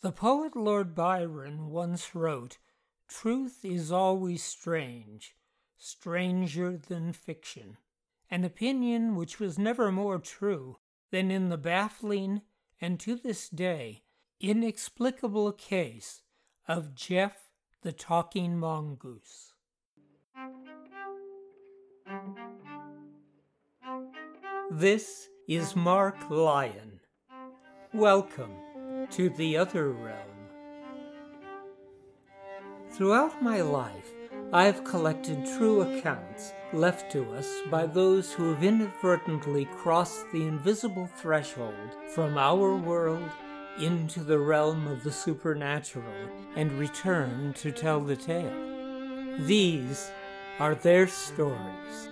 The poet Lord Byron once wrote, Truth is always strange, stranger than fiction, an opinion which was never more true than in the baffling and to this day inexplicable case of Gef the Talking Mongoose. This is Mark Lyon. Welcome to the other realm. Throughout my life, I have collected true accounts left to us by those who have inadvertently crossed the invisible threshold from our world into the realm of the supernatural and returned to tell the tale. These are their stories.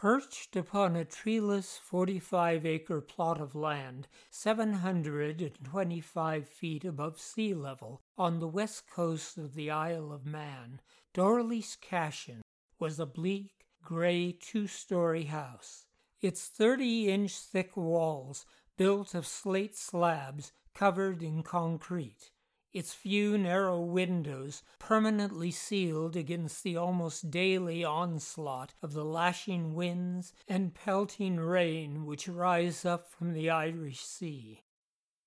Perched upon a treeless 45 acre plot of land 725 feet above sea level on the west coast of the Isle of Man, Doarlish Cashen was a bleak, gray two story house. Its 30 inch thick walls, built of slate slabs covered in concrete, its few narrow windows permanently sealed against the almost daily onslaught of the lashing winds and pelting rain which rise up from the Irish Sea.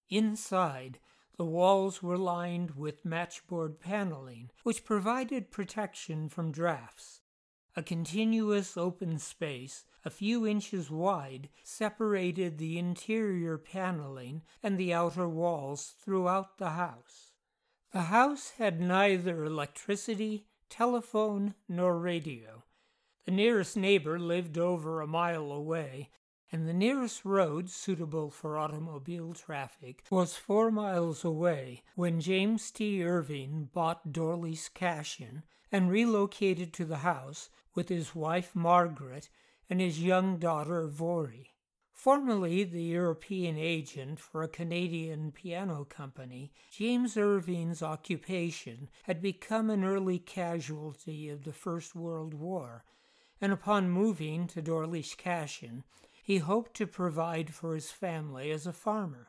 Inside, the walls were lined with matchboard paneling, which provided protection from drafts. A continuous open space, a few inches wide, separated the interior paneling and the outer walls throughout the house. The house had neither electricity, telephone, nor radio. The nearest neighbor lived over a mile away, and the nearest road suitable for automobile traffic was four miles away when James T. Irving bought Doarlish Cashen and relocated to the house with his wife Margaret and his young daughter Voirrey. Formerly the European agent for a Canadian piano company, James Irving's occupation had become an early casualty of the First World War, and upon moving to Doarlish Cashen, he hoped to provide for his family as a farmer.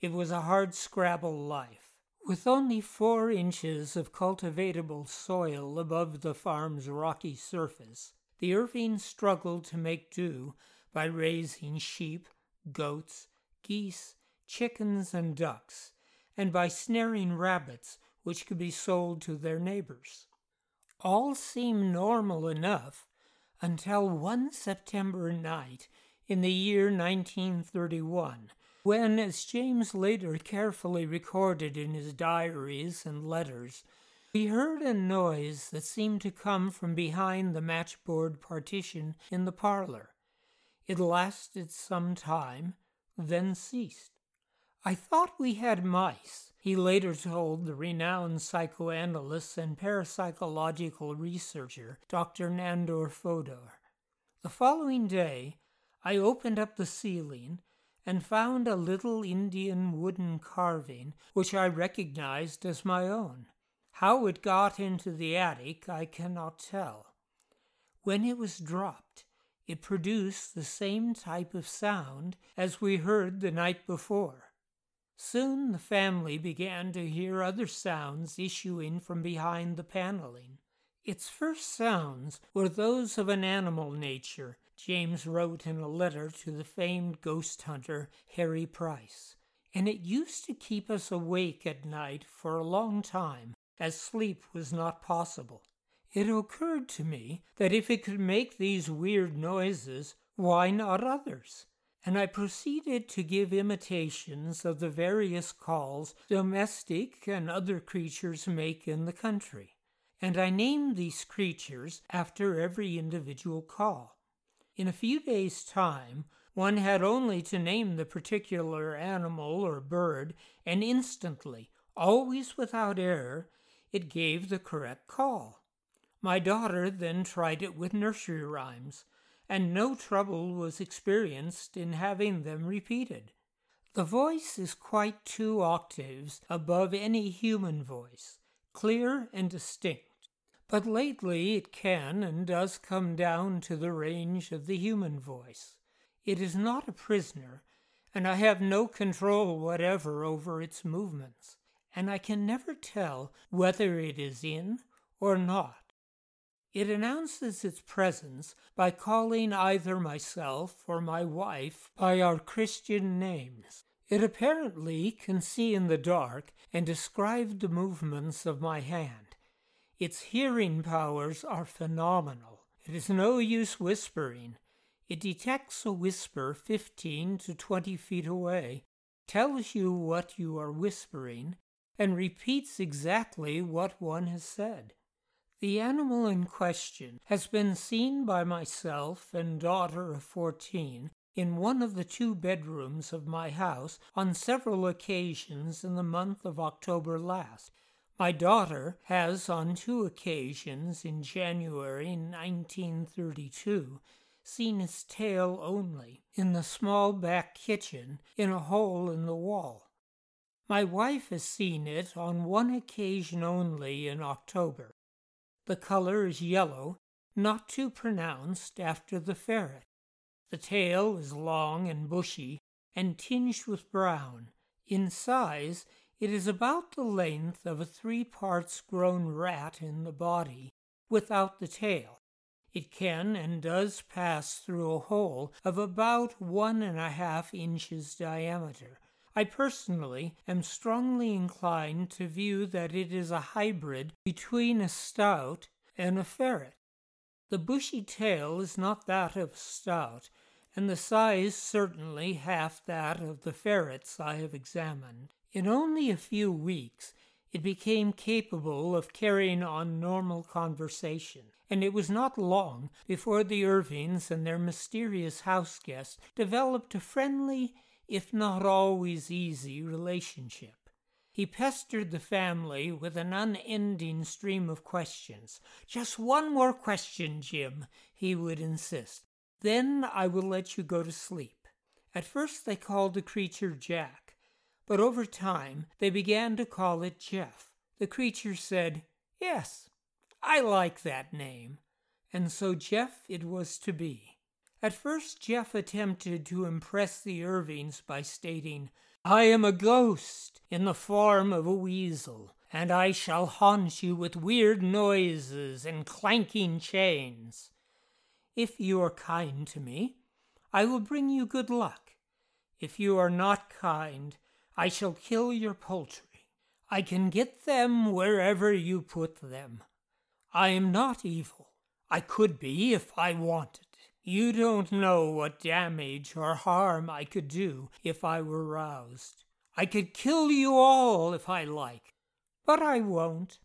It was a hard scrabble life. With only four inches of cultivatable soil above the farm's rocky surface, the Irvings struggled to make do by raising sheep, goats, geese, chickens, and ducks, and by snaring rabbits which could be sold to their neighbors. All seemed normal enough until one September night in the year 1931, when, as James later carefully recorded in his diaries and letters, we heard a noise that seemed to come from behind the matchboard partition in the parlor. It lasted some time, then ceased. I thought we had mice, he later told the renowned psychoanalyst and parapsychological researcher Dr. Nandor Fodor. The following day, I opened up the ceiling and found a little Indian wooden carving which I recognized as my own. How it got into the attic, I cannot tell. When it was dropped, it produced the same type of sound as we heard the night before. Soon the family began to hear other sounds issuing from behind the paneling. Its first sounds were those of an animal nature, James wrote in a letter to the famed ghost hunter Harry Price, and it used to keep us awake at night for a long time, as sleep was not possible. It occurred to me that if it could make these weird noises, why not others? And I proceeded to give imitations of the various calls domestic and other creatures make in the country. And I named these creatures after every individual call. In a few days' time, one had only to name the particular animal or bird, and instantly, always without error, it gave the correct call. My daughter then tried it with nursery rhymes, and no trouble was experienced in having them repeated. The voice is quite two octaves above any human voice, clear and distinct, but lately it can and does come down to the range of the human voice. It is not a prisoner, and I have no control whatever over its movements, and I can never tell whether it is in or not. It announces its presence by calling either myself or my wife by our Christian names. It apparently can see in the dark and describe the movements of my hand. Its hearing powers are phenomenal. It is no use whispering. It detects a whisper 15 to 20 feet away, tells you what you are whispering, and repeats exactly what one has said. The animal in question has been seen by myself and daughter of 14 in one of the two bedrooms of my house on several occasions in the month of October last. My daughter has on two occasions in January 1932 seen its tail only in the small back kitchen in a hole in the wall. My wife has seen it on one occasion only in October. The color is yellow, not too pronounced after the ferret. The tail is long and bushy and tinged with brown. In size, it is about the length of a three parts grown rat in the body, without the tail. It can and does pass through a hole of about one and a half inches diameter. I personally am strongly inclined to view that it is a hybrid between a stoat and a ferret. The bushy tail is not that of a stoat, and the size certainly half that of the ferrets I have examined. In only a few weeks, it became capable of carrying on normal conversation, and it was not long before the Irvings and their mysterious house guest developed a friendly, if not always easy, relationship. He pestered the family with an unending stream of questions. Just one more question, Jim, he would insist. Then I will let you go to sleep. At first they called the creature Jack but over time they began to call it Gef. The creature said, Yes, I like that name. And so Gef it was to be. At first, Gef attempted to impress the Irvings by stating, I am a ghost in the form of a weasel, and I shall haunt you with weird noises and clanking chains. If you are kind to me, I will bring you good luck. If you are not kind, I shall kill your poultry. I can get them wherever you put them. I am not evil. I could be if I wanted. You don't know what damage or harm I could do if I were roused. I could kill you all if I like, but I won't.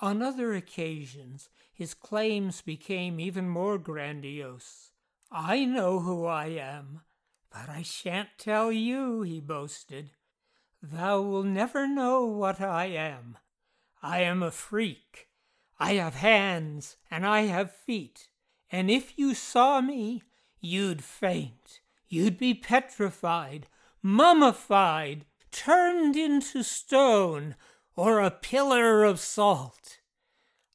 On other occasions, his claims became even more grandiose. I know who I am, but I shan't tell you, he boasted. Thou wilt never know what I am. I am a freak. I have hands and I have feet, and if you saw me, you'd faint. You'd be petrified, mummified, turned into stone, or a pillar of salt.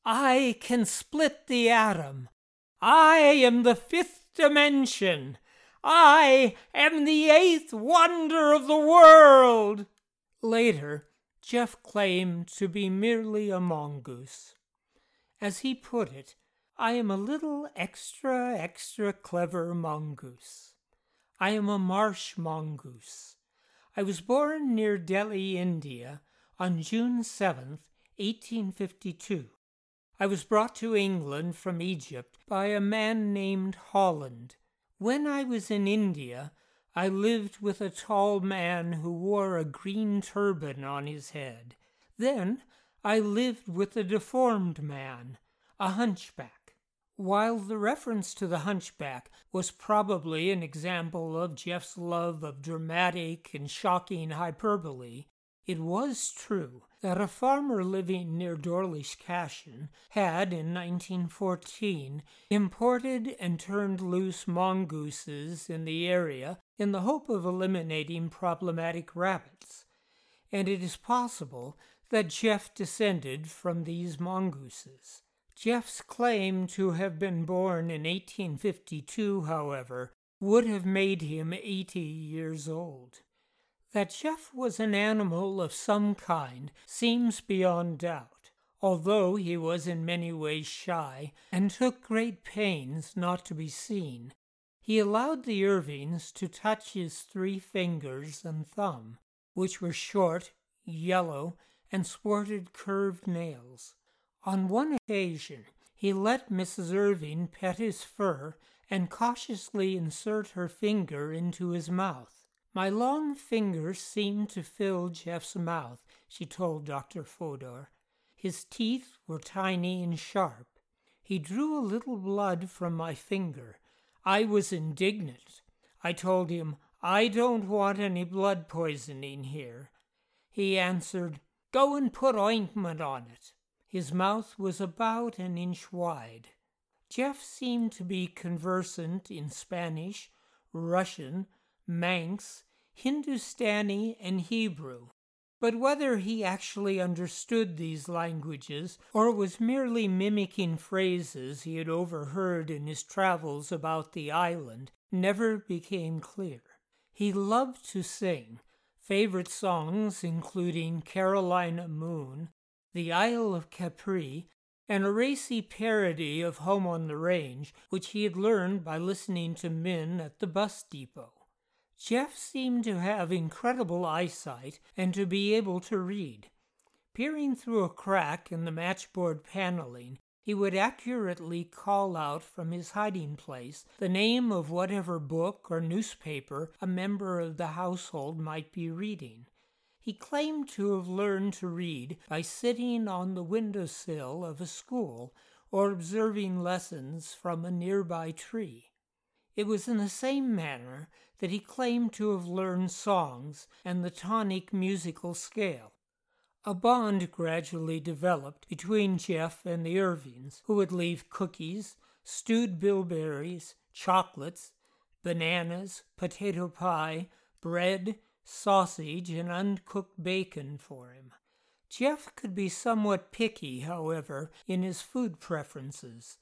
I can split the atom. I am the fifth dimension. I am the eighth wonder of the world. Later, Gef claimed to be merely a mongoose. As he put it, I am a little extra, extra clever mongoose. I am a marsh mongoose. I was born near Delhi, India, on June 7th, 1852. I was brought to England from Egypt by a man named Holland. When I was in India, I lived with a tall man who wore a green turban on his head. Then I lived with a deformed man, a hunchback. While the reference to the hunchback was probably an example of Gef's love of dramatic and shocking hyperbole, it was true that a farmer living near Doarlish Cashen had, in 1914, imported and turned loose mongooses in the area in the hope of eliminating problematic rabbits, and it is possible that Gef descended from these mongooses. Gef's claim to have been born in 1852, however, would have made him 80 years old. That Gef was an animal of some kind seems beyond doubt, although he was in many ways shy and took great pains not to be seen. He allowed the Irvings to touch his three fingers and thumb, which were short, yellow, and sported curved nails. On one occasion, he let Mrs. Irving pet his fur and cautiously insert her finger into his mouth. My long fingers seemed to fill Gef's mouth, she told Dr. Fodor. His teeth were tiny and sharp. He drew a little blood from my finger. I was indignant. I told him, I don't want any blood poisoning here. He answered, Go and put ointment on it. His mouth was about an inch wide. Gef seemed to be conversant in Spanish, Russian, Manx, Hindustani, and Hebrew. But whether he actually understood these languages or was merely mimicking phrases he had overheard in his travels about the island never became clear. He loved to sing, favorite songs including Carolina Moon, The Isle of Capri, and a racy parody of Home on the Range, which he had learned by listening to Min at the bus depot. Gef seemed to have incredible eyesight and to be able to read. Peering through a crack in the matchboard paneling, he would accurately call out from his hiding place the name of whatever book or newspaper a member of the household might be reading. He claimed to have learned to read by sitting on the window sill of a school or observing lessons from a nearby tree. It was in the same manner that he claimed to have learned songs and the tonic musical scale. A bond gradually developed between Gef and the Irvings, who would leave cookies, stewed bilberries, chocolates, bananas, potato pie, bread, sausage, and uncooked bacon for him. Gef could be somewhat picky, however, in his food preferences.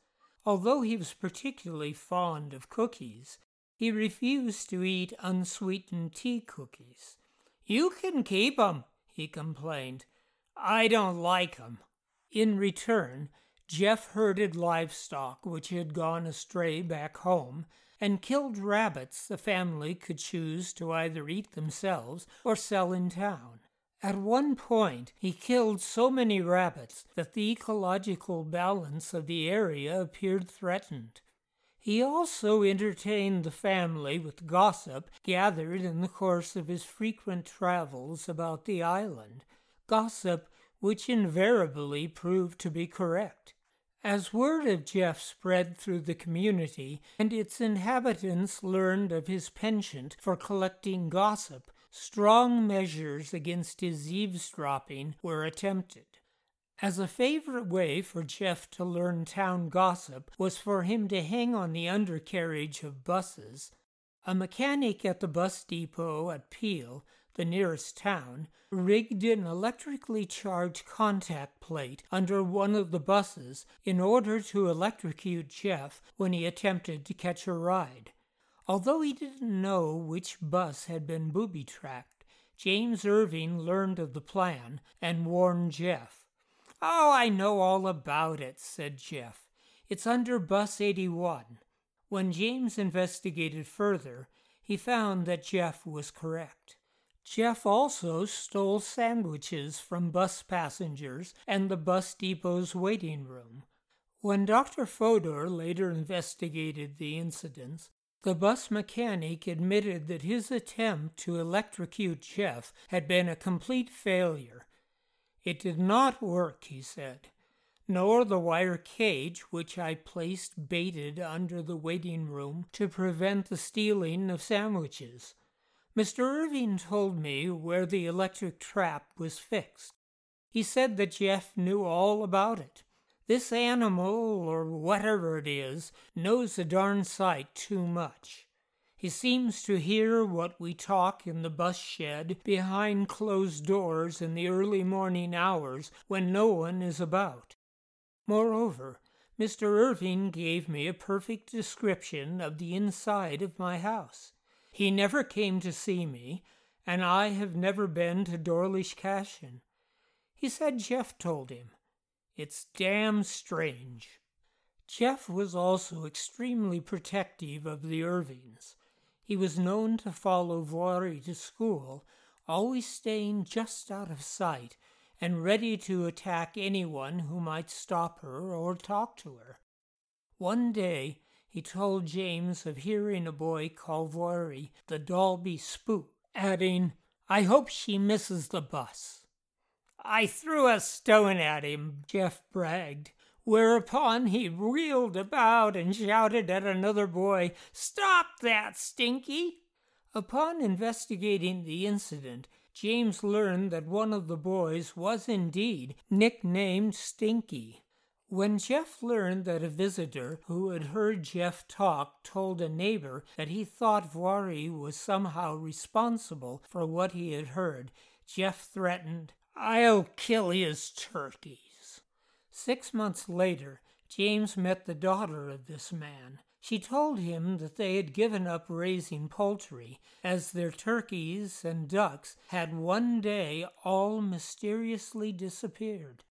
Although he was particularly fond of cookies, he refused to eat unsweetened tea cookies. You can keep 'em, he complained. I don't like 'em. In return, Gef herded livestock which had gone astray back home and killed rabbits the family could choose to either eat themselves or sell in town. At one point, he killed so many rabbits that the ecological balance of the area appeared threatened. He also entertained the family with gossip gathered in the course of his frequent travels about the island, gossip which invariably proved to be correct. As word of Gef spread through the community and its inhabitants learned of his penchant for collecting gossip, strong measures against his eavesdropping were attempted. As a favorite way for Gef to learn town gossip was for him to hang on the undercarriage of buses. A mechanic at the bus depot at Peel, the nearest town, rigged an electrically charged contact plate under one of the buses in order to electrocute Gef when he attempted to catch a ride. Although he didn't know which bus had been booby tracked, James Irving learned of the plan and warned Gef. Oh, I know all about it, said Gef. It's under bus 81. When James investigated further, he found that Gef was correct. Gef also stole sandwiches from bus passengers and the bus depot's waiting room. When Dr. Fodor later investigated the incidents, the bus mechanic admitted that his attempt to electrocute Gef had been a complete failure. It did not work, he said, nor the wire cage which I placed baited under the waiting room to prevent the stealing of sandwiches. Mr. Irving told me where the electric trap was fixed. He said that Gef knew all about it. This animal, or whatever it is, knows a darn sight too much. He seems to hear what we talk in the bus shed behind closed doors in the early morning hours when no one is about. Moreover, Mr. Irving gave me a perfect description of the inside of my house. He never came to see me, and I have never been to Doarlish Cashen. He said Gef told him. It's damn strange. Gef was also extremely protective of the Irvings. He was known to follow Voirrey to school, always staying just out of sight and ready to attack anyone who might stop her or talk to her. One day, he told James of hearing a boy call Voirrey the Dalby spook, adding, I hope she misses the bus. I threw a stone at him, Gef bragged, whereupon he reeled about and shouted at another boy, Stop that, Stinky! Upon investigating the incident, James learned that one of the boys was indeed nicknamed Stinky. When Gef learned that a visitor who had heard Gef talk told a neighbor that he thought Voirrey was somehow responsible for what he had heard, Gef threatened, I'll kill his turkeys. Six months later, James met the daughter of this man. She told him that they had given up raising poultry, as their turkeys and ducks had one day all mysteriously disappeared.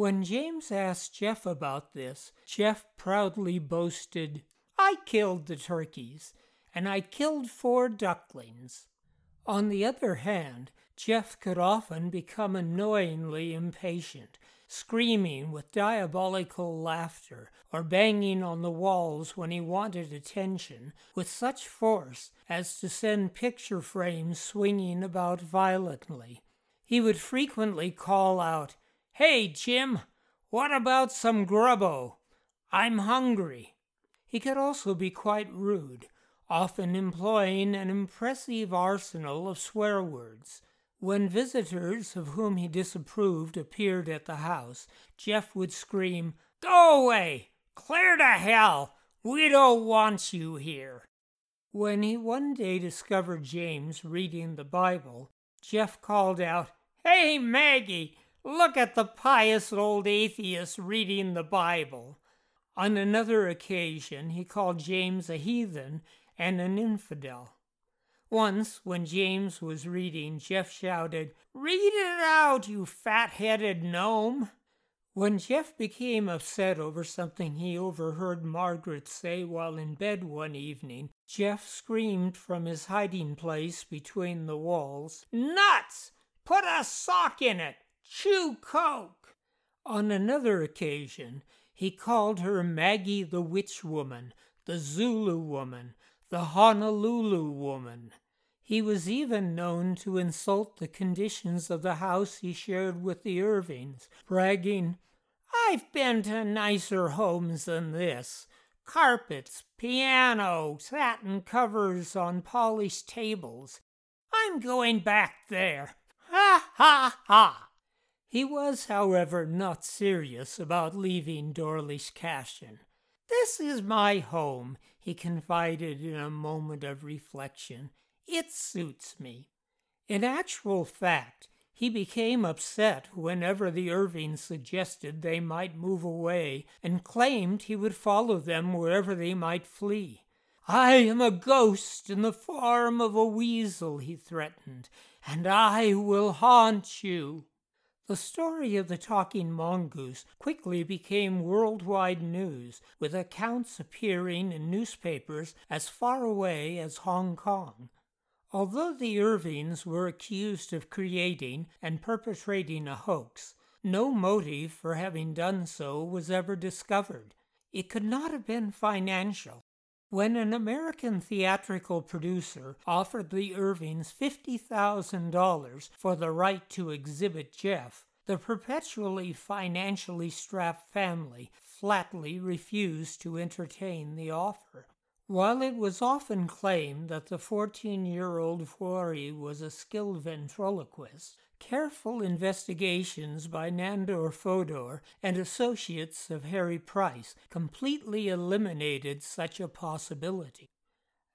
When James asked Gef about this, Gef proudly boasted, I killed the turkeys, and I killed four ducklings. On the other hand, Gef could often become annoyingly impatient screaming with diabolical laughter, or banging on the walls when he wanted attention, with such force as to send picture frames swinging about violently. He would frequently call out, Hey, Jim, what about some grubbo? I'm hungry. He could also be quite rude, often employing an impressive arsenal of swear words. When visitors of whom he disapproved appeared at the house, Gef would scream, Go away! Clear to hell! We don't want you here! When he one day discovered James reading the Bible, Gef called out, Hey, Maggie, look at the pious old atheist reading the Bible. On another occasion, he called James a heathen and an infidel. Once, when James was reading, Gef shouted, Read it out, you fat headed gnome! When Gef became upset over something he overheard Margaret say while in bed one evening, Gef screamed from his hiding place between the walls, Nuts! Put a sock in it! Chew coke! On another occasion, he called her Maggie the Witch Woman, the Zulu Woman, the Honolulu Woman. He was even known to insult the conditions of the house he shared with the Irvings, bragging, I've been to nicer homes than this. Carpets, piano, satin covers on polished tables. I'm going back there. Ha ha ha! He was, however, not serious about leaving Doarlish Cashen. This is my home, he confided in a moment of reflection. It suits me. In actual fact, he became upset whenever the Irvings suggested they might move away and claimed he would follow them wherever they might flee. I am a ghost in the form of a weasel, he threatened, and I will haunt you. The story of the talking mongoose quickly became worldwide news, with accounts appearing in newspapers as far away as Hong Kong. Although the Irvings were accused of creating and perpetrating a hoax, no motive for having done so was ever discovered. It could not have been financial. When an American theatrical producer offered the Irvings $50,000 for the right to exhibit Gef, the perpetually financially strapped family flatly refused to entertain the offer. While it was often claimed that the 14 year old Voirrey was a skilled ventriloquist, careful investigations by Nandor Fodor and associates of Harry Price completely eliminated such a possibility.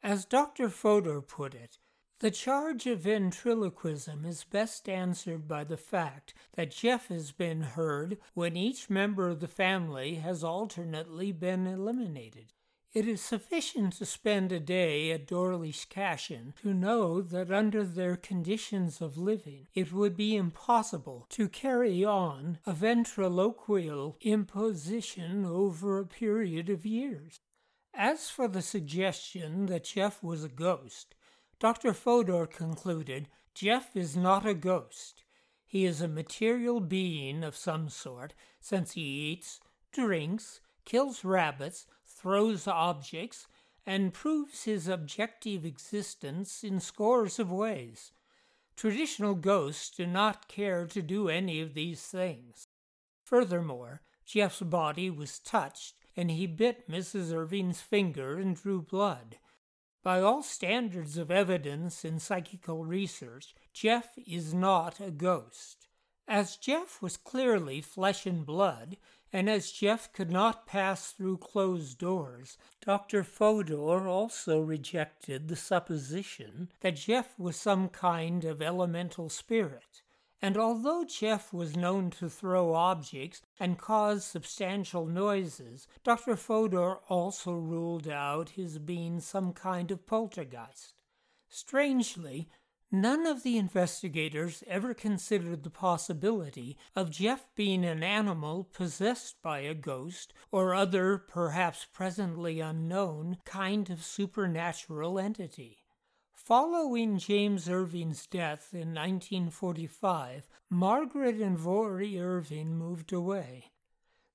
As Dr. Fodor put it, The charge of ventriloquism is best answered by the fact that Gef has been heard when each member of the family has alternately been eliminated. It is sufficient to spend a day at Doarlish Cashen to know that under their conditions of living it would be impossible to carry on a ventriloquial imposition over a period of years. As for the suggestion that Gef was a ghost, Dr. Fodor concluded Gef is not a ghost. He is a material being of some sort, since he eats, drinks, kills rabbits, throws objects, and proves his objective existence in scores of ways. Traditional ghosts do not care to do any of these things. Furthermore, Gef's body was touched, and he bit Mrs. Irving's finger and drew blood. By all standards of evidence in psychical research, Gef is not a ghost. As Gef was clearly flesh and blood, and as Gef could not pass through closed doors, Dr. Fodor also rejected the supposition that Gef was some kind of elemental spirit. And although Gef was known to throw objects and cause substantial noises, Dr. Fodor also ruled out his being some kind of poltergeist. Strangely, None of the investigators ever considered the possibility of Gef being an animal possessed by a ghost or other, perhaps presently unknown, kind of supernatural entity. Following James Irving's death in 1945, Margaret and Voirrey Irving moved away.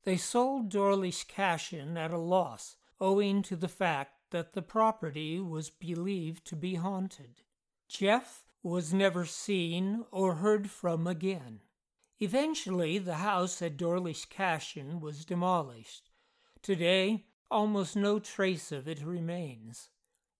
They sold Doarlish Cashen at a loss, owing to the fact that the property was believed to be haunted. Gef was never seen or heard from again. Eventually, the house at Doarlish Cashen was demolished. Today, almost no trace of it remains.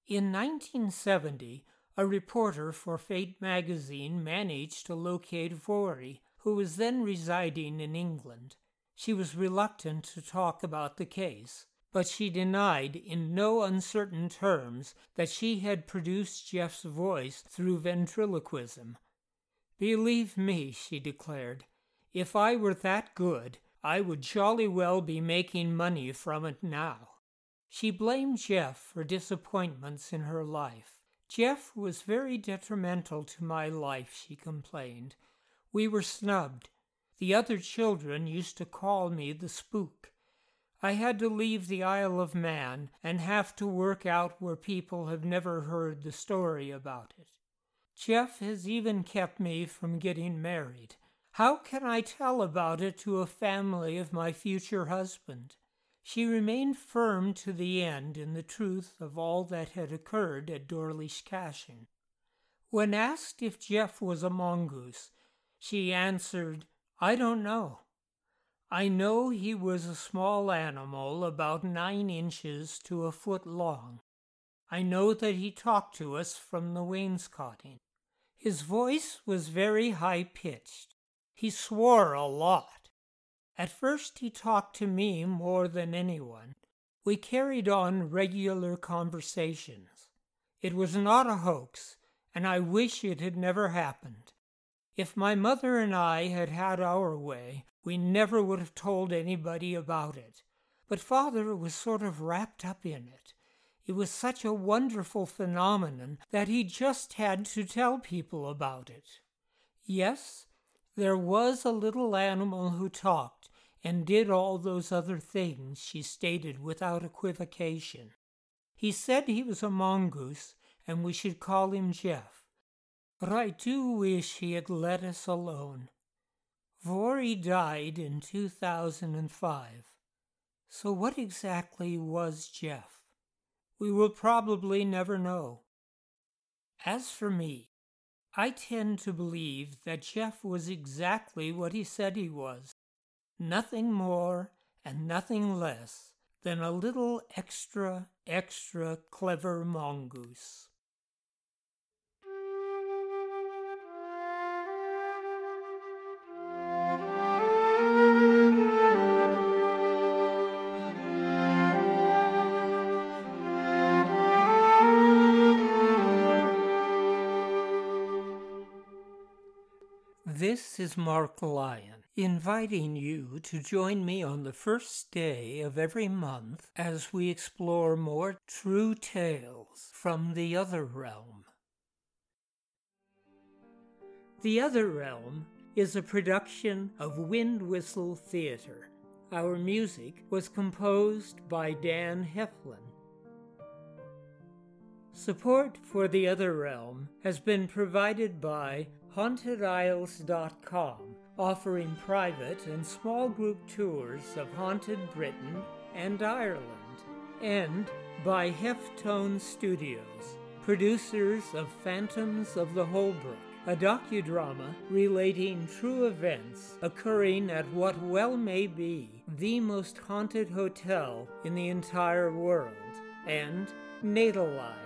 In 1970, a reporter for Fate magazine managed to locate Voirrey, who was then residing in England. She was reluctant to talk about the case, but she denied in no uncertain terms that she had produced Gef's voice through ventriloquism. Believe me, she declared, if I were that good, I would jolly well be making money from it now. She blamed Gef for disappointments in her life. Gef was very detrimental to my life, she complained. We were snubbed. The other children used to call me the spook. I had to leave the Isle of Man and have to work out where people have never heard the story about it. Gef has even kept me from getting married. How can I tell about it to a family of my future husband? She remained firm to the end in the truth of all that had occurred at Doarlish Cashen. When asked if Gef was a mongoose, she answered, I don't know. I know he was a small animal about nine inches to a foot long. I know that he talked to us from the wainscoting. His voice was very high pitched. He swore a lot. At first, he talked to me more than anyone. We carried on regular conversations. It was not a hoax, and I wish it had never happened. If my mother and I had had our way, we never would have told anybody about it. But father was sort of wrapped up in it. It was such a wonderful phenomenon that he just had to tell people about it. Yes, there was a little animal who talked and did all those other things, she stated without equivocation. He said he was a mongoose and we should call him Gef. But I do wish he had let us alone. Voirrey died in 2005. So, what exactly was Gef? We will probably never know. As for me, I tend to believe that Gef was exactly what he said he was nothing more and nothing less than a little extra, extra clever mongoose. This is Mark Lyon, inviting you to join me on the first day of every month as we explore more true tales from the other realm. The Other Realm is a production of Wind Whistle Theater. Our music was composed by Dan Heflin. Support for The Other Realm has been provided by HauntedIsles.com, offering private and small group tours of haunted Britain and Ireland, and by Heftone Studios, producers of Phantoms of the Holbrook, a docudrama relating true events occurring at what well may be the most haunted hotel in the entire world, and Nadelei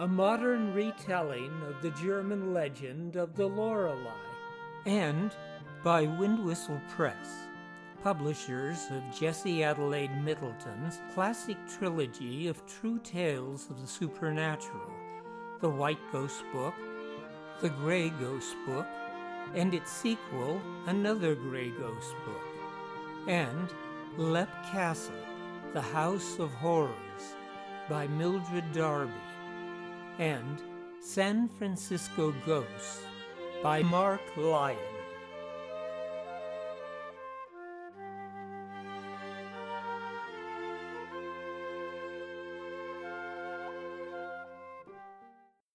a modern retelling of the German legend of the Lorelei, and by Windwhistle Press, publishers of Jessie Adelaide Middleton's classic trilogy of true tales of the supernatural, The White Ghost Book, The Grey Ghost Book, and its sequel, Another Grey Ghost Book, and Leap Castle, The House of Horrors by Mildred Darby and San Francisco Ghosts by Mark Lyon.